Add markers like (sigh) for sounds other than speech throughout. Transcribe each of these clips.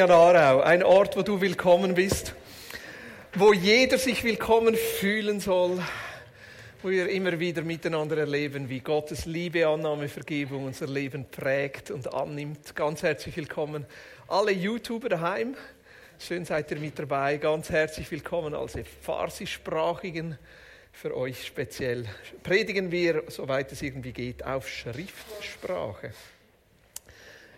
Arminia Aarau, ein Ort, wo du willkommen bist, wo jeder sich willkommen fühlen soll, wo wir immer wieder miteinander erleben, wie Gottes Liebe, Annahme, Vergebung unser Leben prägt und annimmt. Ganz herzlich willkommen alle YouTuber daheim. Schön seid ihr mit dabei. Ganz herzlich willkommen alle farsischsprachigen. Für euch speziell predigen wir, soweit es irgendwie geht, auf Schriftsprache.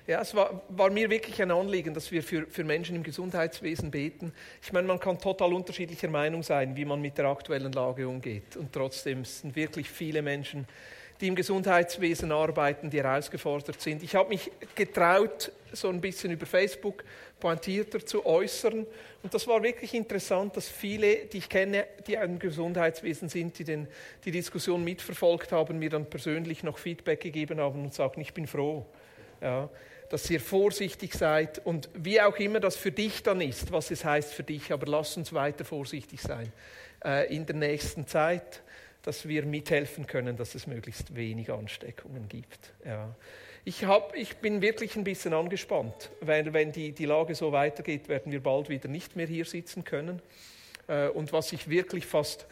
Ja, es war, war, mir wirklich ein Anliegen, dass wir für, für Menschen im Gesundheitswesen beten. Ich meine, man kann total unterschiedlicher Meinung sein, wie man mit der aktuellen Lage umgeht. Und trotzdem sind wirklich viele Menschen, die im Gesundheitswesen arbeiten, die herausgefordert sind. Ich habe mich getraut, so ein bisschen über Facebook pointierter zu äußern. Und das war wirklich interessant, dass viele, die ich kenne, die im Gesundheitswesen sind, die den, die Diskussion mitverfolgt haben, mir dann persönlich noch Feedback gegeben haben und sagten, ich bin froh. Ja, dass ihr vorsichtig seid und wie auch immer das für dich dann ist, was es heißt für dich, aber lasst uns weiter vorsichtig sein äh, in der nächsten Zeit, dass wir mithelfen können, dass es möglichst wenig Ansteckungen gibt. Ja. Ich, hab, ich bin wirklich ein bisschen angespannt, weil wenn die, die Lage so weitergeht, werden wir bald wieder nicht mehr hier sitzen können. Äh, und was ich wirklich fast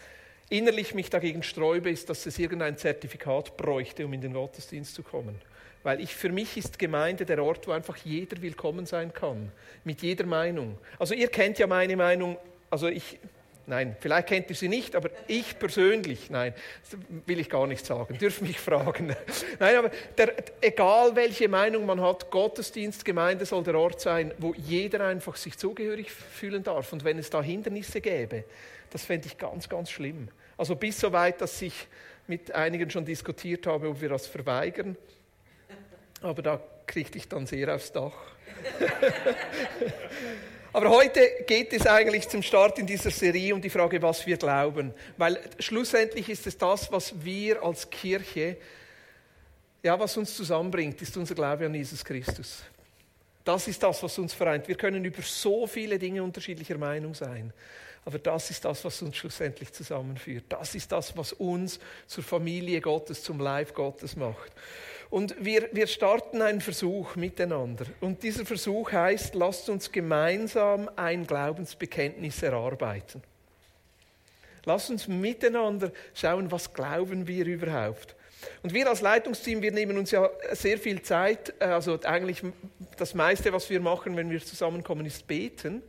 innerlich mich dagegen sträube, ist, dass es irgendein Zertifikat bräuchte, um in den Gottesdienst zu kommen. Weil ich, für mich ist Gemeinde der Ort, wo einfach jeder willkommen sein kann, mit jeder Meinung. Also ihr kennt ja meine Meinung, also ich, nein, vielleicht kennt ihr sie nicht, aber ich persönlich, nein, will ich gar nicht sagen, dürft mich fragen. (laughs) Nein, aber der, egal welche Meinung man hat, Gottesdienst, Gemeinde soll der Ort sein, wo jeder einfach sich zugehörig fühlen darf. Und wenn es da Hindernisse gäbe, das fände ich ganz, ganz schlimm. Also bis so weit, dass ich mit einigen schon diskutiert habe, ob wir das verweigern. Aber da kriegte ich dann sehr aufs Dach. (laughs) Aber heute geht es eigentlich zum Start in dieser Serie um die Frage, was wir glauben. Weil schlussendlich ist es das, was wir als Kirche, ja, was uns zusammenbringt, ist unser Glaube an Jesus Christus. Das ist das, was uns vereint. Wir können über so viele Dinge unterschiedlicher Meinung sein. Aber das ist das, was uns schlussendlich zusammenführt. Das ist das, was uns zur Familie Gottes, zum Leib Gottes macht. Und wir, wir starten einen Versuch miteinander. Und dieser Versuch heißt, lasst uns gemeinsam ein Glaubensbekenntnis erarbeiten. Lasst uns miteinander schauen, was glauben wir überhaupt. Und wir als Leitungsteam, wir nehmen uns ja sehr viel Zeit. Also eigentlich das meiste, was wir machen, wenn wir zusammenkommen, ist beten.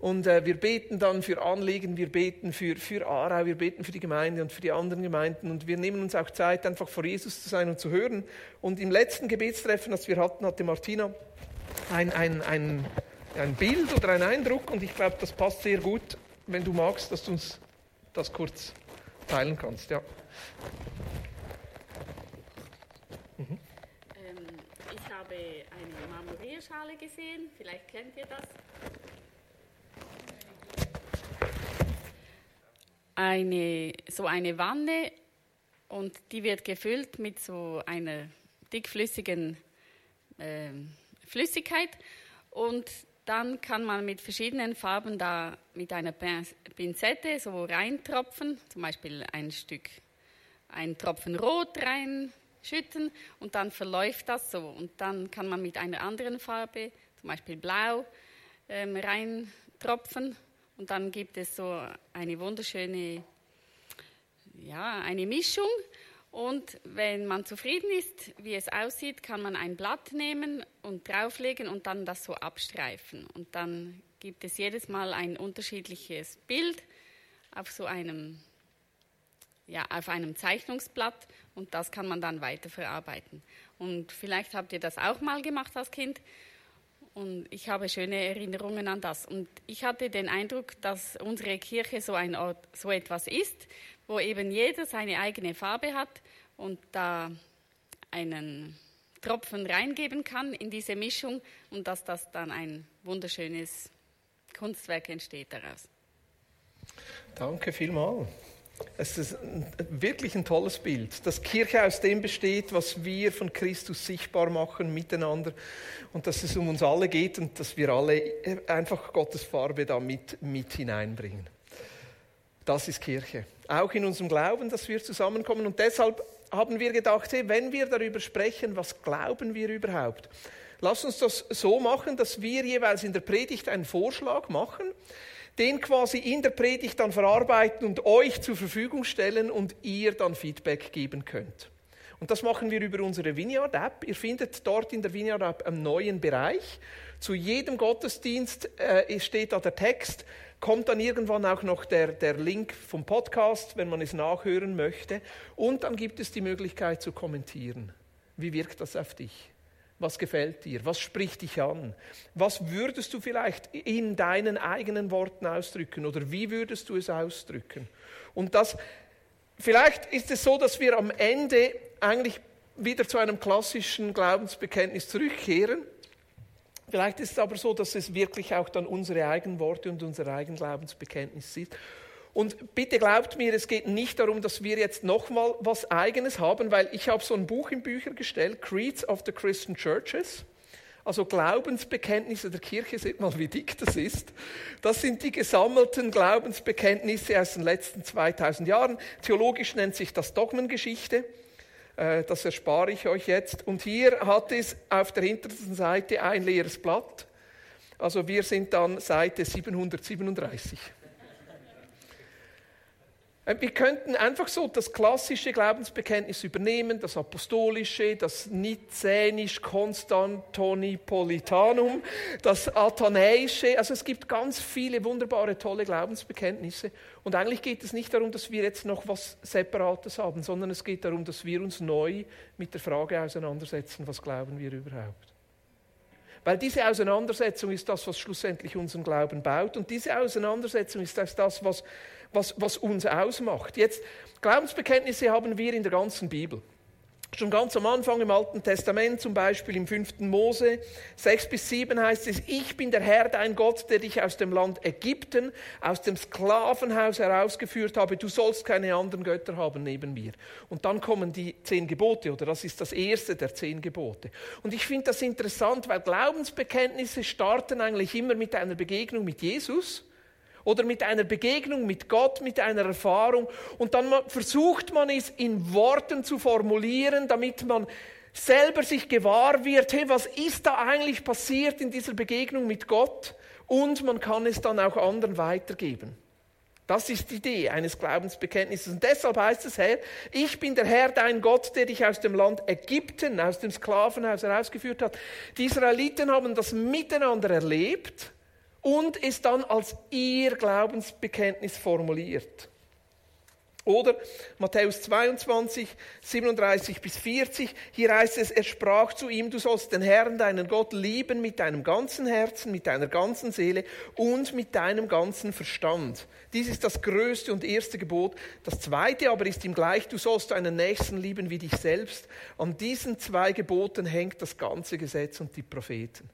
Und äh, wir beten dann für Anliegen, wir beten für, für Aarau, wir beten für die Gemeinde und für die anderen Gemeinden. Und wir nehmen uns auch Zeit, einfach vor Jesus zu sein und zu hören. Und im letzten Gebetstreffen, das wir hatten, hatte Martina ein, ein, ein, ein Bild oder einen Eindruck. Und ich glaube, das passt sehr gut, wenn du magst, dass du uns das kurz teilen kannst. Ja. Mhm. Ähm, ich habe eine Marmorierschale gesehen, vielleicht kennt ihr das. Eine, so eine Wanne und die wird gefüllt mit so einer dickflüssigen äh, Flüssigkeit. Und dann kann man mit verschiedenen Farben da mit einer Pinzette so reintropfen, zum Beispiel ein Stück, ein Tropfen Rot reinschütten und dann verläuft das so. Und dann kann man mit einer anderen Farbe, zum Beispiel Blau, ähm, reintropfen und dann gibt es so eine wunderschöne, ja, eine Mischung. Und wenn man zufrieden ist, wie es aussieht, kann man ein Blatt nehmen und drauflegen und dann das so abstreifen. Und dann gibt es jedes Mal ein unterschiedliches Bild auf so einem, ja, auf einem Zeichnungsblatt und das kann man dann weiterverarbeiten. Und vielleicht habt ihr das auch mal gemacht als Kind und ich habe schöne Erinnerungen an das. Und ich hatte den Eindruck, dass unsere Kirche so ein Ort, so etwas ist, wo eben jeder seine eigene Farbe hat und da einen Tropfen reingeben kann in diese Mischung und dass das dann ein wunderschönes Kunstwerk entsteht daraus. Danke vielmals. Es ist wirklich ein tolles Bild, dass Kirche aus dem besteht, was wir von Christus sichtbar machen miteinander und dass es um uns alle geht und dass wir alle einfach Gottes Farbe da mit, mit hineinbringen. Das ist Kirche. Auch in unserem Glauben, dass wir zusammenkommen und deshalb haben wir gedacht, hey, wenn wir darüber sprechen, was glauben wir überhaupt? Lass uns das so machen, dass wir jeweils in der Predigt einen Vorschlag machen, den quasi in der Predigt dann verarbeiten und euch zur Verfügung stellen und ihr dann Feedback geben könnt. Und das machen wir über unsere Vineyard-App. Ihr findet dort in der Vineyard-App einen neuen Bereich. Zu jedem Gottesdienst äh, steht da der Text, kommt dann irgendwann auch noch der, der Link vom Podcast, wenn man es nachhören möchte. Und dann gibt es die Möglichkeit zu kommentieren. Wie wirkt das auf dich? Was gefällt dir? Was spricht dich an? Was würdest du vielleicht in deinen eigenen Worten ausdrücken oder wie würdest du es ausdrücken? Und das, vielleicht ist es so, dass wir am Ende eigentlich wieder zu einem klassischen Glaubensbekenntnis zurückkehren. Vielleicht ist es aber so, dass es wirklich auch dann unsere eigenen Worte und unser eigen Glaubensbekenntnis ist. Und bitte glaubt mir, es geht nicht darum, dass wir jetzt nochmal was Eigenes haben, weil ich habe so ein Buch in Bücher gestellt, Creeds of the Christian Churches. Also Glaubensbekenntnisse der Kirche, seht mal, wie dick das ist. Das sind die gesammelten Glaubensbekenntnisse aus den letzten 2000 Jahren. Theologisch nennt sich das Dogmengeschichte. Äh, das erspare ich euch jetzt. Und hier hat es auf der hintersten Seite ein leeres Blatt. Also wir sind dann Seite 737. Äh, wir könnten einfach so das klassische Glaubensbekenntnis übernehmen, das apostolische, das nizänisch-konstantinipolitanum, das athanäische. Also es gibt ganz viele wunderbare, tolle Glaubensbekenntnisse. Und eigentlich geht es nicht darum, dass wir jetzt noch was Separates haben, sondern es geht darum, dass wir uns neu mit der Frage auseinandersetzen, was glauben wir überhaupt. Weil diese Auseinandersetzung ist das, was schlussendlich unseren Glauben baut. Und diese Auseinandersetzung ist das, was was, was uns ausmacht. Jetzt, Glaubensbekenntnisse haben wir in der ganzen Bibel. Schon ganz am Anfang im Alten Testament, zum Beispiel im 5. Mose 6 bis 7 heißt es, ich bin der Herr, dein Gott, der dich aus dem Land Ägypten, aus dem Sklavenhaus herausgeführt habe. Du sollst keine anderen Götter haben neben mir. Und dann kommen die zehn Gebote, oder das ist das erste der zehn Gebote. Und ich finde das interessant, weil Glaubensbekenntnisse starten eigentlich immer mit einer Begegnung mit Jesus oder mit einer Begegnung mit Gott, mit einer Erfahrung. Und dann versucht man es in Worten zu formulieren, damit man selber sich gewahr wird, hey, was ist da eigentlich passiert in dieser Begegnung mit Gott? Und man kann es dann auch anderen weitergeben. Das ist die Idee eines Glaubensbekenntnisses. Und deshalb heißt es, Herr, ich bin der Herr, dein Gott, der dich aus dem Land Ägypten, aus dem Sklavenhaus herausgeführt hat. Die Israeliten haben das miteinander erlebt und es dann als ihr Glaubensbekenntnis formuliert. Oder Matthäus 22, 37 bis 40, hier heißt es, er sprach zu ihm, du sollst den Herrn, deinen Gott, lieben mit deinem ganzen Herzen, mit deiner ganzen Seele und mit deinem ganzen Verstand. Dies ist das größte und erste Gebot. Das zweite aber ist ihm gleich, du sollst deinen Nächsten lieben wie dich selbst. An diesen zwei Geboten hängt das ganze Gesetz und die Propheten.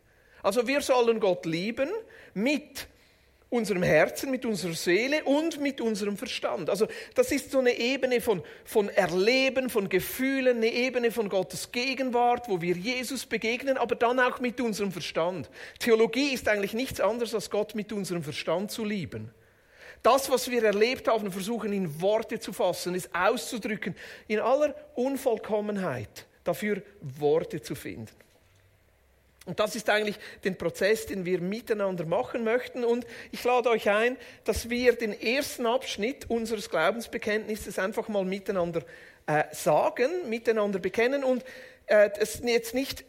Also wir sollen Gott lieben mit unserem Herzen, mit unserer Seele und mit unserem Verstand. Also das ist so eine Ebene von, von Erleben, von Gefühlen, eine Ebene von Gottes Gegenwart, wo wir Jesus begegnen, aber dann auch mit unserem Verstand. Theologie ist eigentlich nichts anderes, als Gott mit unserem Verstand zu lieben. Das, was wir erlebt haben, versuchen in Worte zu fassen, es auszudrücken, in aller Unvollkommenheit, dafür Worte zu finden. Und das ist eigentlich den Prozess, den wir miteinander machen möchten. Und ich lade euch ein, dass wir den ersten Abschnitt unseres Glaubensbekenntnisses einfach mal miteinander äh, sagen, miteinander bekennen. Und äh, es jetzt nicht,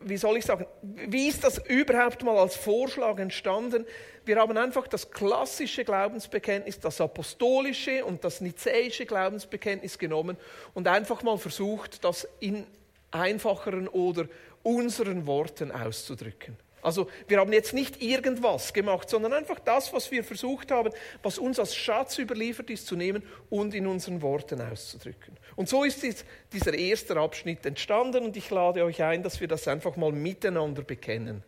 wie soll ich sagen, wie ist das überhaupt mal als Vorschlag entstanden? Wir haben einfach das klassische Glaubensbekenntnis, das apostolische und das nizäische Glaubensbekenntnis genommen und einfach mal versucht, das in einfacheren oder unseren Worten auszudrücken. Also wir haben jetzt nicht irgendwas gemacht, sondern einfach das, was wir versucht haben, was uns als Schatz überliefert ist, zu nehmen und in unseren Worten auszudrücken. Und so ist jetzt dieser erste Abschnitt entstanden und ich lade euch ein, dass wir das einfach mal miteinander bekennen.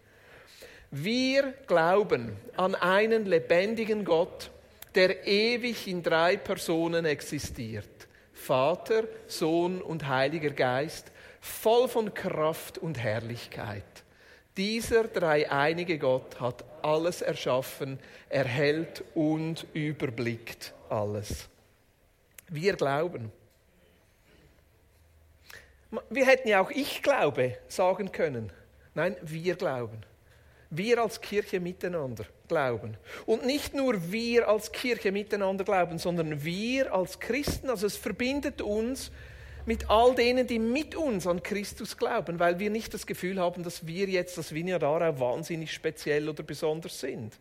Wir glauben an einen lebendigen Gott, der ewig in drei Personen existiert. Vater, Sohn und Heiliger Geist, voll von Kraft und Herrlichkeit. Dieser dreieinige Gott hat alles erschaffen, erhält und überblickt alles. Wir glauben. Wir hätten ja auch ich glaube sagen können. Nein, wir glauben. Wir als Kirche miteinander glauben. Und nicht nur wir als Kirche miteinander glauben, sondern wir als Christen. Also es verbindet uns mit all denen, die mit uns an Christus glauben, weil wir nicht das Gefühl haben, dass wir jetzt das Vineyard Aarau wahnsinnig speziell oder besonders sind.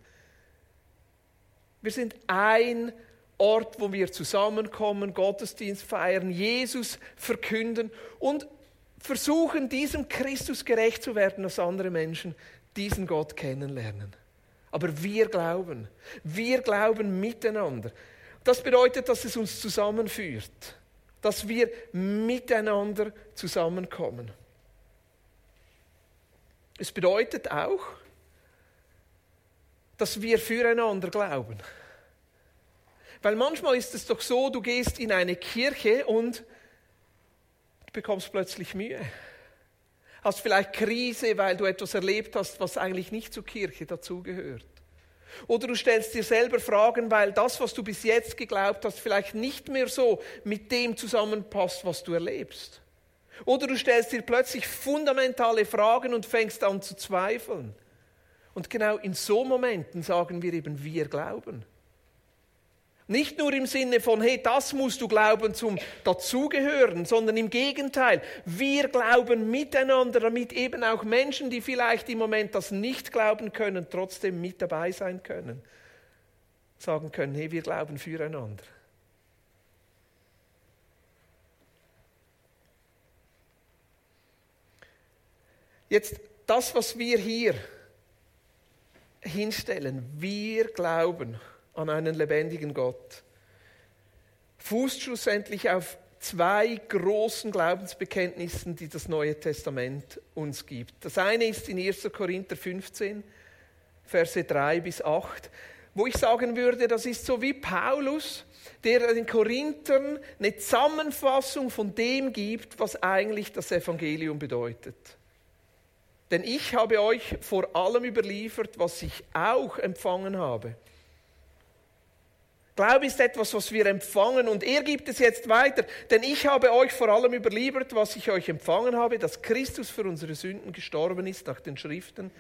Wir sind ein Ort, wo wir zusammenkommen, Gottesdienst feiern, Jesus verkünden und versuchen, diesem Christus gerecht zu werden, dass andere Menschen diesen Gott kennenlernen. Aber wir glauben, wir glauben miteinander. Das bedeutet, dass es uns zusammenführt, dass wir miteinander zusammenkommen. Es bedeutet auch, dass wir füreinander glauben. Weil manchmal ist es doch so, du gehst in eine Kirche und du bekommst plötzlich Mühe. Hast vielleicht Krise, weil du etwas erlebt hast, was eigentlich nicht zur Kirche dazugehört. Oder du stellst dir selber Fragen, weil das, was du bis jetzt geglaubt hast, vielleicht nicht mehr so mit dem zusammenpasst, was du erlebst. Oder du stellst dir plötzlich fundamentale Fragen und fängst an zu zweifeln. Und genau in so Momenten sagen wir eben, wir glauben. Nicht nur im Sinne von, hey, das musst du glauben zum Dazugehören, sondern im Gegenteil, wir glauben miteinander, damit eben auch Menschen, die vielleicht im Moment das nicht glauben können, trotzdem mit dabei sein können. Sagen können, hey, wir glauben füreinander. Jetzt das, was wir hier hinstellen, wir glauben an einen lebendigen Gott, fußt schlussendlich auf zwei großen Glaubensbekenntnissen, die das Neue Testament uns gibt. Das eine ist in 1. Korinther 15, Verse 3 bis 8, wo ich sagen würde, das ist so wie Paulus, der den Korinthern eine Zusammenfassung von dem gibt, was eigentlich das Evangelium bedeutet. Denn ich habe euch vor allem überliefert, was ich auch empfangen habe Glaube ist etwas, was wir empfangen und er gibt es jetzt weiter. Denn ich habe euch vor allem überliefert, was ich euch empfangen habe, dass Christus für unsere Sünden gestorben ist nach den Schriften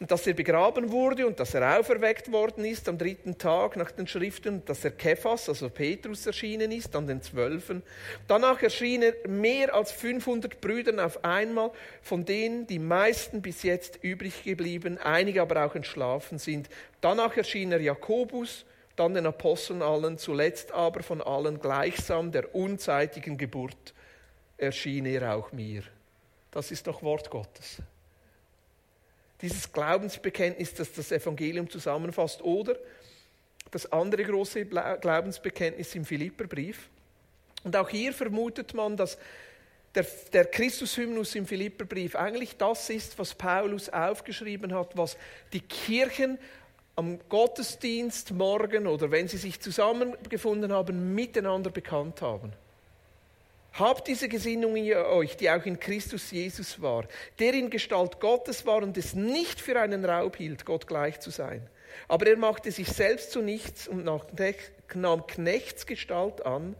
und dass er begraben wurde und dass er auferweckt worden ist am dritten Tag nach den Schriften und dass er Kephas, also Petrus, erschienen ist an den Zwölfen. Danach erschien er mehr als 500 Brüdern auf einmal, von denen die meisten bis jetzt übrig geblieben, einige aber auch entschlafen sind. Danach erschien er Jakobus, dann den Aposteln allen, zuletzt aber von allen gleichsam der unzeitigen Geburt erschien er auch mir. Das ist doch Wort Gottes. Dieses Glaubensbekenntnis, das das Evangelium zusammenfasst, oder das andere große Glaubensbekenntnis im Philipperbrief. Und auch hier vermutet man, dass der, der Christushymnus im Philipperbrief eigentlich das ist, was Paulus aufgeschrieben hat, was die Kirchen am Gottesdienst morgen oder wenn sie sich zusammengefunden haben, miteinander bekannt haben. Habt diese Gesinnung in euch, die auch in Christus Jesus war, der in Gestalt Gottes war und es nicht für einen Raub hielt, Gott gleich zu sein. Aber er machte sich selbst zu nichts und nahm Knechtsgestalt an,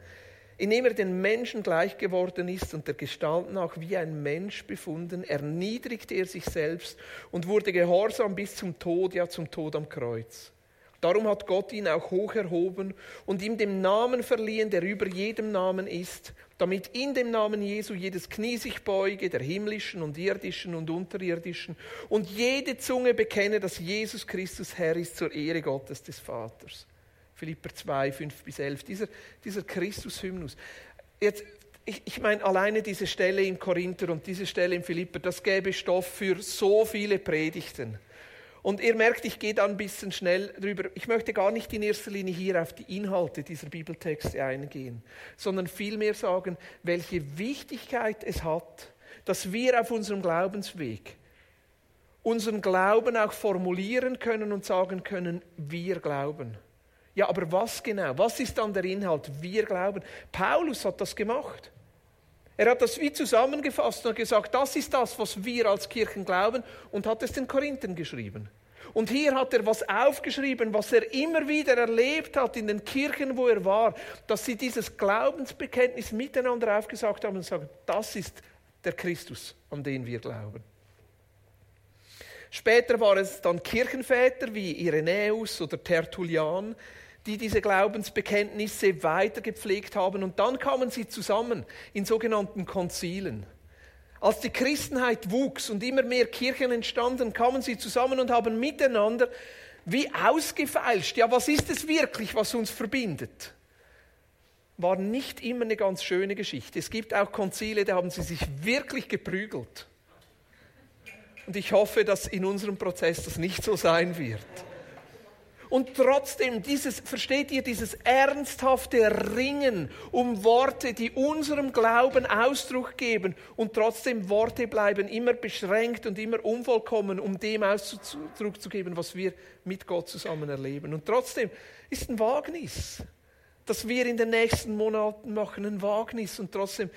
indem er den Menschen gleich geworden ist und der Gestalt nach wie ein Mensch befunden, erniedrigte er sich selbst und wurde gehorsam bis zum Tod, ja zum Tod am Kreuz. Darum hat Gott ihn auch hoch erhoben und ihm den Namen verliehen, der über jedem Namen ist, damit in dem Namen Jesu jedes Knie sich beuge, der himmlischen und irdischen und unterirdischen, und jede Zunge bekenne, dass Jesus Christus Herr ist zur Ehre Gottes des Vaters. Philipper 2, 5 bis 11, dieser, dieser Christus-Hymnus. Jetzt, ich, ich meine, alleine diese Stelle im Korinther und diese Stelle im Philipper, das gäbe Stoff für so viele Predigten. Und ihr merkt, ich gehe da ein bisschen schnell drüber. Ich möchte gar nicht in erster Linie hier auf die Inhalte dieser Bibeltexte eingehen, sondern vielmehr sagen, welche Wichtigkeit es hat, dass wir auf unserem Glaubensweg unseren Glauben auch formulieren können und sagen können, wir glauben. Ja, aber was genau? Was ist dann der Inhalt? Wir glauben. Paulus hat das gemacht. Er hat das wie zusammengefasst und gesagt, das ist das, was wir als Kirchen glauben und hat es den Korinthern geschrieben. Und hier hat er was aufgeschrieben, was er immer wieder erlebt hat in den Kirchen, wo er war, dass sie dieses Glaubensbekenntnis miteinander aufgesagt haben und sagen, das ist der Christus, an den wir glauben. Später waren es dann Kirchenväter wie Irenäus oder Tertullian, die diese Glaubensbekenntnisse weiter gepflegt haben. Und dann kamen sie zusammen in sogenannten Konzilen. Als die Christenheit wuchs und immer mehr Kirchen entstanden, kamen sie zusammen und haben miteinander wie ausgefeilscht, ja, was ist es wirklich, was uns verbindet? War nicht immer eine ganz schöne Geschichte. Es gibt auch Konzile, da haben sie sich wirklich geprügelt. Und ich hoffe, dass in unserem Prozess das nicht so sein wird. Und trotzdem, dieses, versteht ihr, dieses ernsthafte Ringen um Worte, die unserem Glauben Ausdruck geben und trotzdem Worte bleiben immer beschränkt und immer unvollkommen, um dem Ausdruck zu geben, was wir mit Gott zusammen erleben. Und trotzdem ist ein Wagnis, dass wir in den nächsten Monaten machen, ein Wagnis. Und trotzdem,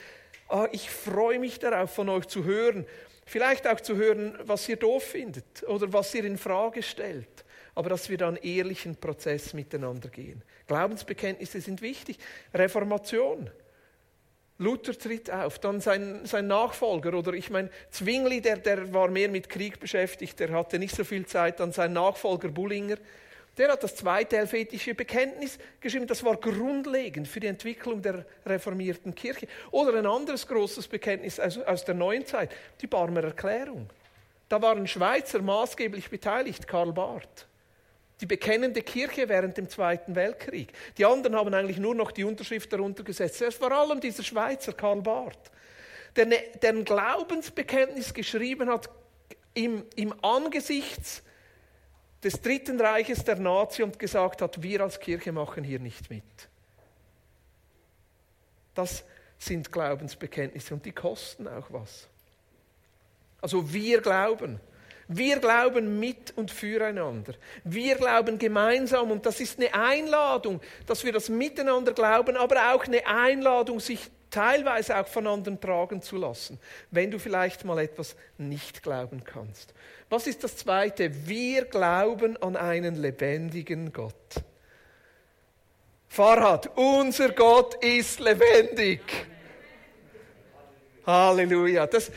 ah, ich freue mich darauf, von euch zu hören. Vielleicht auch zu hören, was ihr doof findet oder was ihr in Frage stellt aber dass wir da einen ehrlichen Prozess miteinander gehen. Glaubensbekenntnisse sind wichtig. Reformation. Luther tritt auf, dann sein, sein Nachfolger oder ich meine, Zwingli, der, der war mehr mit Krieg beschäftigt, der hatte nicht so viel Zeit, dann sein Nachfolger Bullinger, der hat das zweite helvetische Bekenntnis geschrieben, das war grundlegend für die Entwicklung der reformierten Kirche. Oder ein anderes großes Bekenntnis aus, aus der neuen Zeit, die Barmer Erklärung. Da waren Schweizer maßgeblich beteiligt, Karl Barth die bekennende Kirche während dem Zweiten Weltkrieg. Die anderen haben eigentlich nur noch die Unterschrift darunter gesetzt. Es vor allem dieser Schweizer Karl Barth, der, ne, ein Glaubensbekenntnis geschrieben hat im, im Angesichts des Dritten Reiches der Nazi und gesagt hat, wir als Kirche machen hier nicht mit. Das sind Glaubensbekenntnisse und die kosten auch was. Also wir glauben. Wir glauben mit und füreinander. Wir glauben gemeinsam und das ist eine Einladung, dass wir das miteinander glauben, aber auch eine Einladung, sich teilweise auch von anderen tragen zu lassen, wenn du vielleicht mal etwas nicht glauben kannst. Was ist das Zweite? Wir glauben an einen lebendigen Gott. Farhad, unser Gott ist lebendig. Halleluja. Das,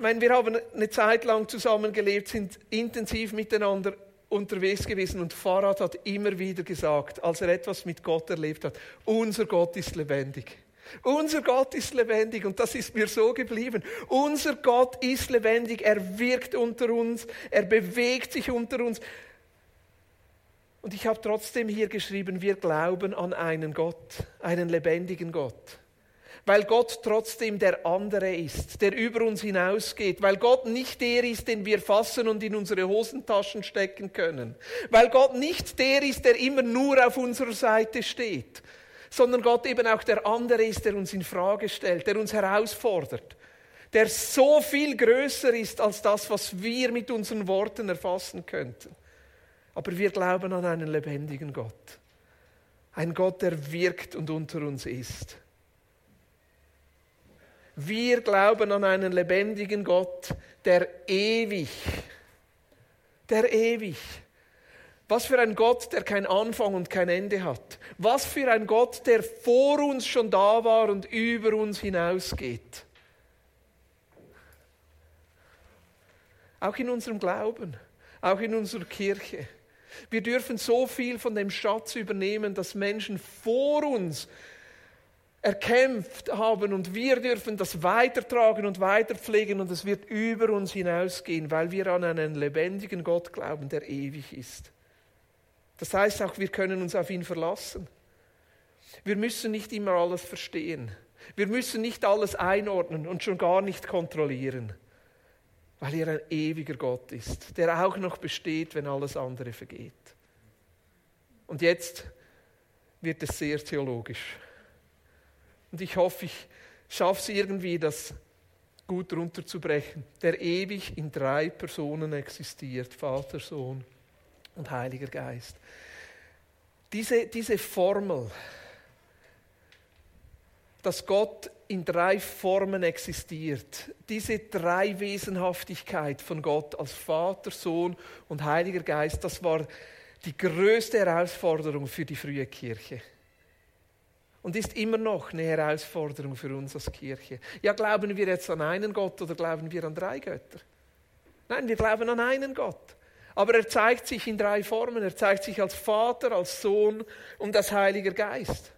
meine, wir haben eine Zeit lang zusammengelebt, sind intensiv miteinander unterwegs gewesen und Farad hat immer wieder gesagt, als er etwas mit Gott erlebt hat, unser Gott ist lebendig. Unser Gott ist lebendig und das ist mir so geblieben. Unser Gott ist lebendig, er wirkt unter uns, er bewegt sich unter uns. Und ich habe trotzdem hier geschrieben, wir glauben an einen Gott, einen lebendigen Gott weil Gott trotzdem der andere ist, der über uns hinausgeht, weil Gott nicht der ist, den wir fassen und in unsere Hosentaschen stecken können, weil Gott nicht der ist, der immer nur auf unserer Seite steht, sondern Gott eben auch der andere ist, der uns in Frage stellt, der uns herausfordert, der so viel größer ist als das, was wir mit unseren Worten erfassen könnten. Aber wir glauben an einen lebendigen Gott. Ein Gott, der wirkt und unter uns ist. Wir glauben an einen lebendigen Gott, der ewig, der ewig. Was für ein Gott, der kein Anfang und kein Ende hat. Was für ein Gott, der vor uns schon da war und über uns hinausgeht. Auch in unserem Glauben, auch in unserer Kirche. Wir dürfen so viel von dem Schatz übernehmen, dass Menschen vor uns erkämpft haben und wir dürfen das weitertragen und weiterpflegen und es wird über uns hinausgehen, weil wir an einen lebendigen Gott glauben, der ewig ist. Das heißt auch, wir können uns auf ihn verlassen. Wir müssen nicht immer alles verstehen. Wir müssen nicht alles einordnen und schon gar nicht kontrollieren, weil er ein ewiger Gott ist, der auch noch besteht, wenn alles andere vergeht. Und jetzt wird es sehr theologisch. Und ich hoffe, ich schaffe es irgendwie, das gut runterzubrechen. Der ewig in drei Personen existiert, Vater, Sohn und Heiliger Geist. Diese, diese Formel, dass Gott in drei Formen existiert, diese Dreiwesenhaftigkeit von Gott als Vater, Sohn und Heiliger Geist, das war die größte Herausforderung für die frühe Kirche und ist immer noch eine Herausforderung für uns als Kirche. Ja, glauben wir jetzt an einen Gott oder glauben wir an drei Götter? Nein, wir glauben an einen Gott. Aber er zeigt sich in drei Formen. Er zeigt sich als Vater, als Sohn und als Heiliger Geist.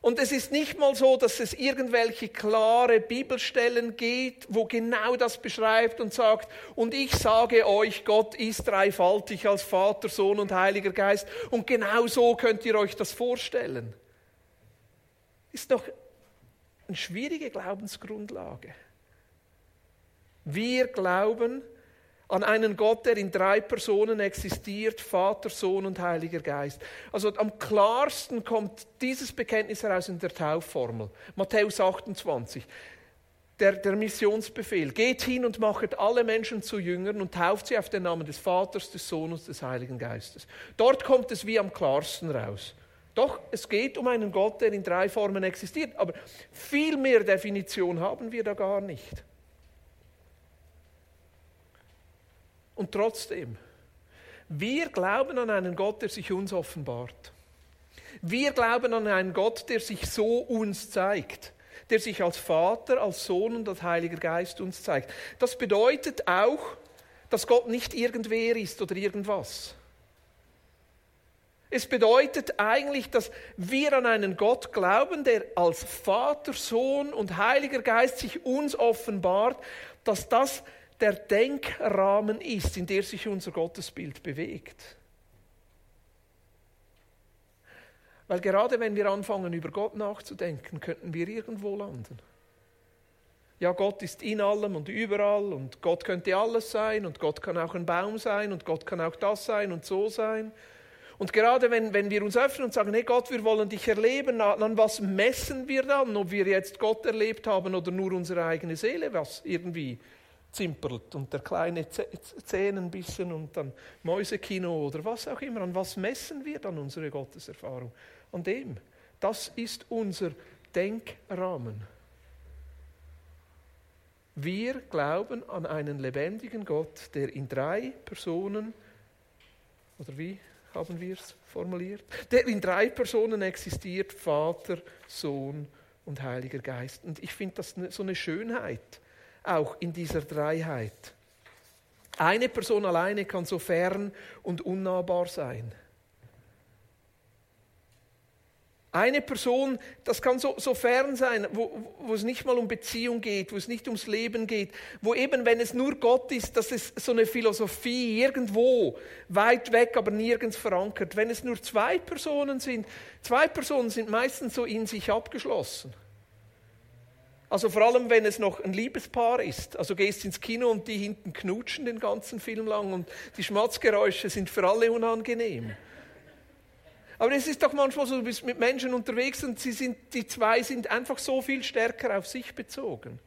Und es ist nicht mal so, dass es irgendwelche klare Bibelstellen geht, wo genau das beschreibt und sagt, und ich sage euch, Gott ist dreifaltig als Vater, Sohn und Heiliger Geist. Und genau so könnt ihr euch das vorstellen. Ist doch eine schwierige Glaubensgrundlage. Wir glauben, an einen Gott, der in drei Personen existiert, Vater, Sohn und Heiliger Geist. Also am klarsten kommt dieses Bekenntnis heraus in der Taufformel. Matthäus 28. Der, der, Missionsbefehl. Geht hin und machet alle Menschen zu Jüngern und tauft sie auf den Namen des Vaters, des Sohnes, des Heiligen Geistes. Dort kommt es wie am klarsten raus. Doch, es geht um einen Gott, der in drei Formen existiert, aber viel mehr Definition haben wir da gar nicht. Und trotzdem, wir glauben an einen Gott, der sich uns offenbart. Wir glauben an einen Gott, der sich so uns zeigt, der sich als Vater, als Sohn und als Heiliger Geist uns zeigt. Das bedeutet auch, dass Gott nicht irgendwer ist oder irgendwas. Es bedeutet eigentlich, dass wir an einen Gott glauben, der als Vater, Sohn und Heiliger Geist sich uns offenbart, dass das der Denkrahmen ist, in der sich unser Gottesbild bewegt. Weil gerade wenn wir anfangen, über Gott nachzudenken, könnten wir irgendwo landen. Ja, Gott ist in allem und überall und Gott könnte alles sein und Gott kann auch ein Baum sein und Gott kann auch das sein und so sein. Und gerade wenn, wenn wir uns öffnen und sagen, hey Gott, wir wollen dich erleben, dann was messen wir dann, ob wir jetzt Gott erlebt haben oder nur unsere eigene Seele, was irgendwie zimpert und der kleine Zähne ein bisschen und dann Mäusekino oder was auch immer. An was messen wir dann unsere Gotteserfahrung? An dem. Das ist unser Denkrahmen. Wir glauben an einen lebendigen Gott, der in drei Personen, oder wie haben wir es formuliert, der in drei Personen existiert, Vater, Sohn und Heiliger Geist. Und ich finde das so eine Schönheit auch in dieser Dreiheit. Eine Person alleine kann so fern und unnahbar sein. Eine Person, das kann so, so fern sein, wo, wo es nicht mal um Beziehung geht, wo es nicht ums Leben geht, wo eben, wenn es nur Gott ist, das ist so eine Philosophie irgendwo, weit weg, aber nirgends verankert. Wenn es nur zwei Personen sind, zwei Personen sind meistens so in sich abgeschlossen. Also vor allem, wenn es noch ein Liebespaar ist. Also gehst ins Kino und die hinten knutschen den ganzen Film lang und die Schmatzgeräusche sind für alle unangenehm. Aber es ist doch manchmal so, du bist mit Menschen unterwegs und sie sind, die zwei sind einfach so viel stärker auf sich bezogen.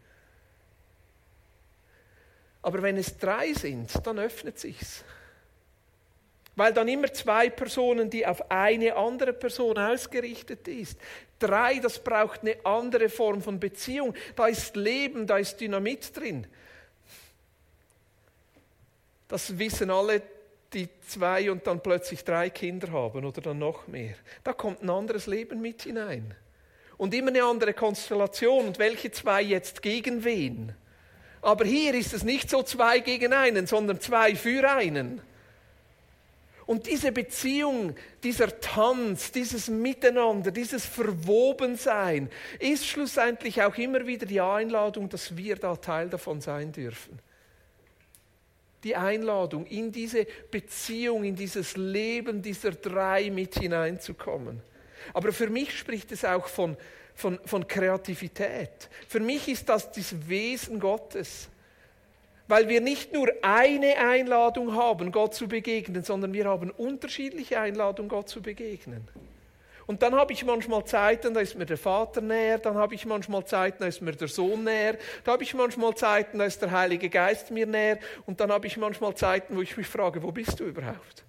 Aber wenn es drei sind, dann öffnet sich's. Weil dann immer zwei Personen, die auf eine andere Person ausgerichtet ist. Drei, das braucht eine andere Form von Beziehung. Da ist Leben, da ist Dynamit drin. Das wissen alle, die zwei und dann plötzlich drei Kinder haben oder dann noch mehr. Da kommt ein anderes Leben mit hinein. Und immer eine andere Konstellation. Und welche zwei jetzt gegen wen? Aber hier ist es nicht so zwei gegen einen, sondern zwei für einen. Und diese Beziehung, dieser Tanz, dieses Miteinander, dieses Verwobensein ist schlussendlich auch immer wieder die Einladung, dass wir da Teil davon sein dürfen. Die Einladung, in diese Beziehung, in dieses Leben dieser drei mit hineinzukommen. Aber für mich spricht es auch von, von, von Kreativität. Für mich ist das das Wesen Gottes weil wir nicht nur eine Einladung haben, Gott zu begegnen, sondern wir haben unterschiedliche Einladungen, Gott zu begegnen. Und dann habe ich manchmal Zeiten, da ist mir der Vater näher, dann habe ich manchmal Zeiten, da ist mir der Sohn näher, da habe ich manchmal Zeiten, da ist der Heilige Geist mir näher und dann habe ich manchmal Zeiten, wo ich mich frage, wo bist du überhaupt?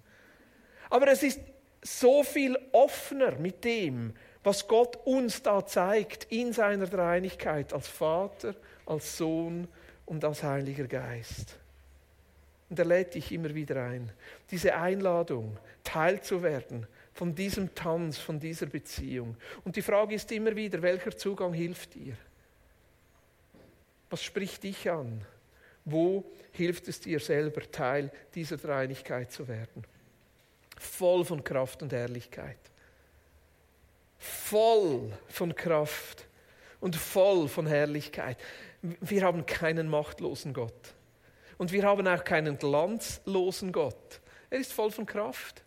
Aber es ist so viel offener mit dem, was Gott uns da zeigt in seiner Dreinigkeit als Vater, als Sohn und als Heiliger Geist. Und er lädt dich immer wieder ein, diese Einladung, Teil zu werden von diesem Tanz, von dieser Beziehung. Und die Frage ist immer wieder, welcher Zugang hilft dir? Was spricht dich an? Wo hilft es dir selber, Teil dieser Dreinigkeit zu werden? Voll von Kraft und Herrlichkeit. Voll von Kraft und voll von Herrlichkeit. Wir haben keinen machtlosen Gott. Und wir haben auch keinen glanzlosen Gott. Er ist voll von Kraft.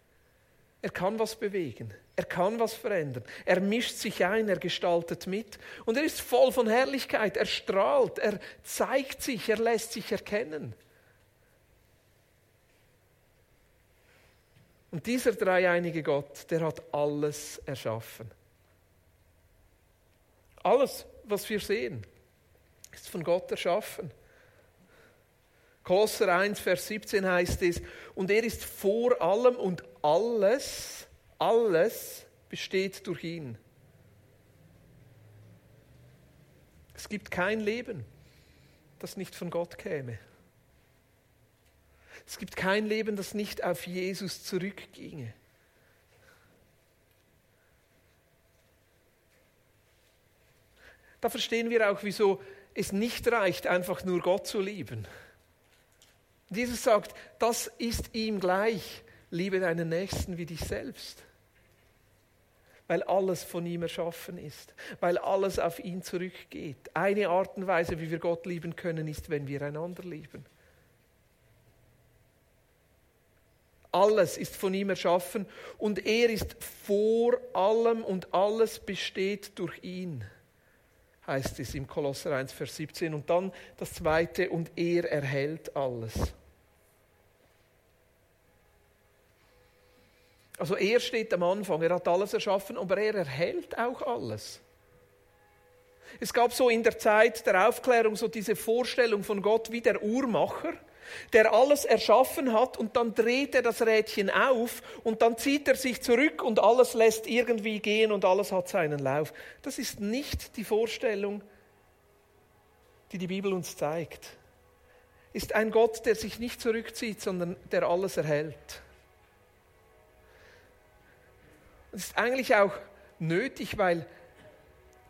Er kann was bewegen. Er kann was verändern. Er mischt sich ein, er gestaltet mit. Und er ist voll von Herrlichkeit. Er strahlt, er zeigt sich, er lässt sich erkennen. Und dieser dreieinige Gott, der hat alles erschaffen. Alles, was wir sehen, ist von Gott erschaffen. Kolosser 1, Vers 17 heißt es, und er ist vor allem und alles, alles besteht durch ihn. Es gibt kein Leben, das nicht von Gott käme. Es gibt kein Leben, das nicht auf Jesus zurückginge. Da verstehen wir auch, wieso es nicht reicht, einfach nur Gott zu lieben. Jesus sagt, das ist ihm gleich, liebe deinen Nächsten wie dich selbst. Weil alles von ihm erschaffen ist, weil alles auf ihn zurückgeht. Eine Art und Weise, wie wir Gott lieben können, ist, wenn wir einander lieben. Alles ist von ihm erschaffen und er ist vor allem und alles besteht durch ihn, heißt es im Kolosser 1, Vers 17. Und dann das zweite, und er erhält alles. Also er steht am Anfang, er hat alles erschaffen, aber er erhält auch alles. Es gab so in der Zeit der Aufklärung so diese Vorstellung von Gott wie der Uhrmacher der alles erschaffen hat und dann dreht er das Rädchen auf und dann zieht er sich zurück und alles lässt irgendwie gehen und alles hat seinen Lauf. Das ist nicht die Vorstellung, die die Bibel uns zeigt. Ist ein Gott, der sich nicht zurückzieht, sondern der alles erhält. Das ist eigentlich auch nötig, weil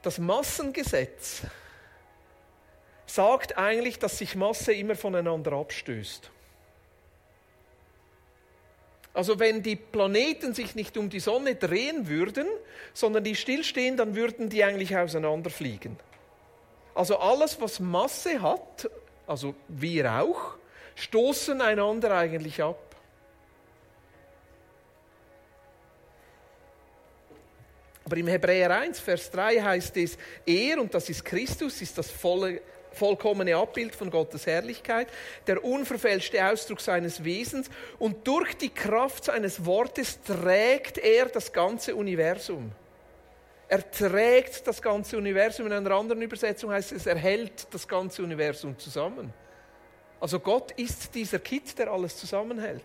das Massengesetz, sagt eigentlich, dass sich Masse immer voneinander abstößt. Also wenn die Planeten sich nicht um die Sonne drehen würden, sondern die stillstehen, dann würden die eigentlich auseinanderfliegen. Also alles, was Masse hat, also wir auch, stoßen einander eigentlich ab. Aber im Hebräer 1, Vers 3 heißt es, er, und das ist Christus, ist das volle vollkommene Abbild von Gottes Herrlichkeit, der unverfälschte Ausdruck seines Wesens und durch die Kraft seines Wortes trägt er das ganze Universum. Er trägt das ganze Universum. In einer anderen Übersetzung heißt es, er hält das ganze Universum zusammen. Also Gott ist dieser Kit, der alles zusammenhält.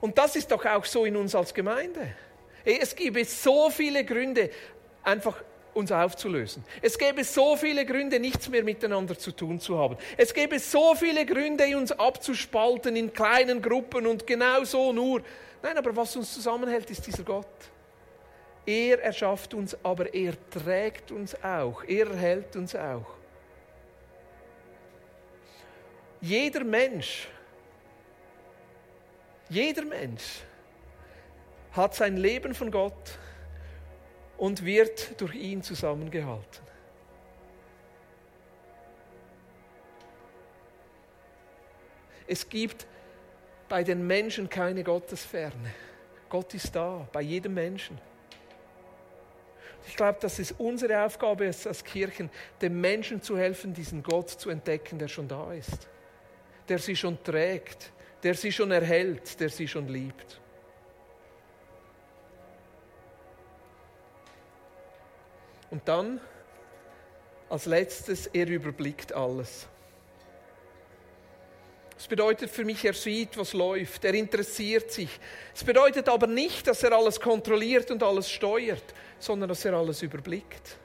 Und das ist doch auch so in uns als Gemeinde. Es gibt so viele Gründe, einfach uns aufzulösen. Es gäbe so viele Gründe, nichts mehr miteinander zu tun zu haben. Es gäbe so viele Gründe, uns abzuspalten in kleinen Gruppen und genau so nur. Nein, aber was uns zusammenhält, ist dieser Gott. Er erschafft uns, aber er trägt uns auch. Er erhält uns auch. Jeder Mensch, jeder Mensch hat sein Leben von Gott und wird durch ihn zusammengehalten. Es gibt bei den Menschen keine Gottesferne. Gott ist da, bei jedem Menschen. Ich glaube, das ist unsere Aufgabe als Kirchen, den Menschen zu helfen, diesen Gott zu entdecken, der schon da ist, der sie schon trägt, der sie schon erhält, der sie schon liebt. Und dann als letztes, er überblickt alles. Das bedeutet für mich, er sieht, was läuft, er interessiert sich. Es bedeutet aber nicht, dass er alles kontrolliert und alles steuert, sondern dass er alles überblickt.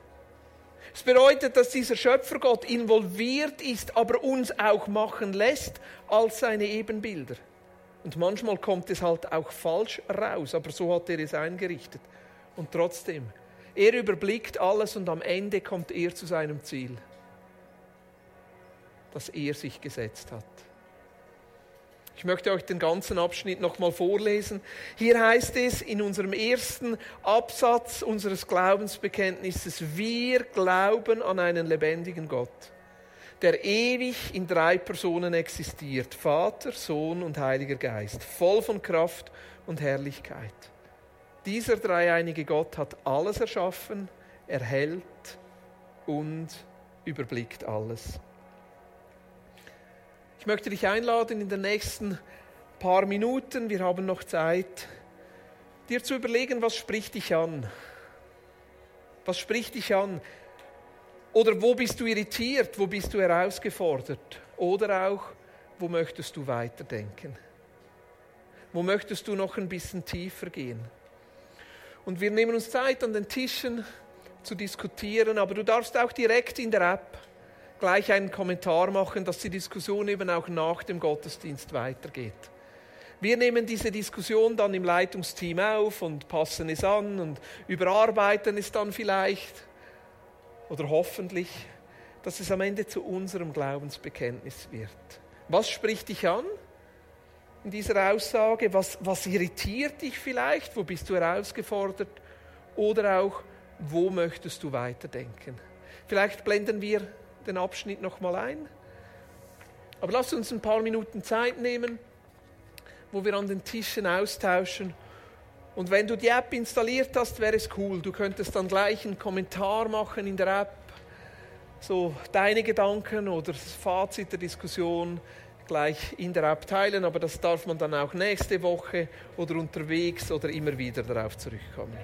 Es bedeutet, dass dieser Schöpfergott involviert ist, aber uns auch machen lässt als seine Ebenbilder. Und manchmal kommt es halt auch falsch raus, aber so hat er es eingerichtet. Und trotzdem, er überblickt alles und am Ende kommt er zu seinem Ziel. das er sich gesetzt hat. Ich möchte euch den ganzen Abschnitt nochmal vorlesen. Hier heißt es in unserem ersten Absatz unseres Glaubensbekenntnisses, wir glauben an einen lebendigen Gott, der ewig in drei Personen existiert, Vater, Sohn und Heiliger Geist, voll von Kraft und Herrlichkeit. Dieser dreieinige Gott hat alles erschaffen, erhält und überblickt alles. Ich möchte dich einladen, in den nächsten paar Minuten, wir haben noch Zeit, dir zu überlegen, was spricht dich an? Was spricht dich an? Oder wo bist du irritiert? Wo bist du herausgefordert? Oder auch, wo möchtest du weiterdenken? Wo möchtest du noch ein bisschen tiefer gehen? Und wir nehmen uns Zeit an den Tischen zu diskutieren, aber du darfst auch direkt in der App gleich einen Kommentar machen, dass die Diskussion eben auch nach dem Gottesdienst weitergeht. Wir nehmen diese Diskussion dann im Leitungsteam auf und passen es an und überarbeiten es dann vielleicht oder hoffentlich, dass es am Ende zu unserem Glaubensbekenntnis wird. Was spricht dich an in dieser Aussage? Was, was irritiert dich vielleicht? Wo bist du herausgefordert? Oder auch, wo möchtest du weiterdenken? Vielleicht blenden wir den Abschnitt nochmal ein. Aber lasst uns ein paar Minuten Zeit nehmen, wo wir an den Tischen austauschen. Und wenn du die App installiert hast, wäre es cool. Du könntest dann gleich einen Kommentar machen in der App. So deine Gedanken oder das Fazit der Diskussion gleich in der App teilen. Aber das darf man dann auch nächste Woche oder unterwegs oder immer wieder darauf zurückkommen.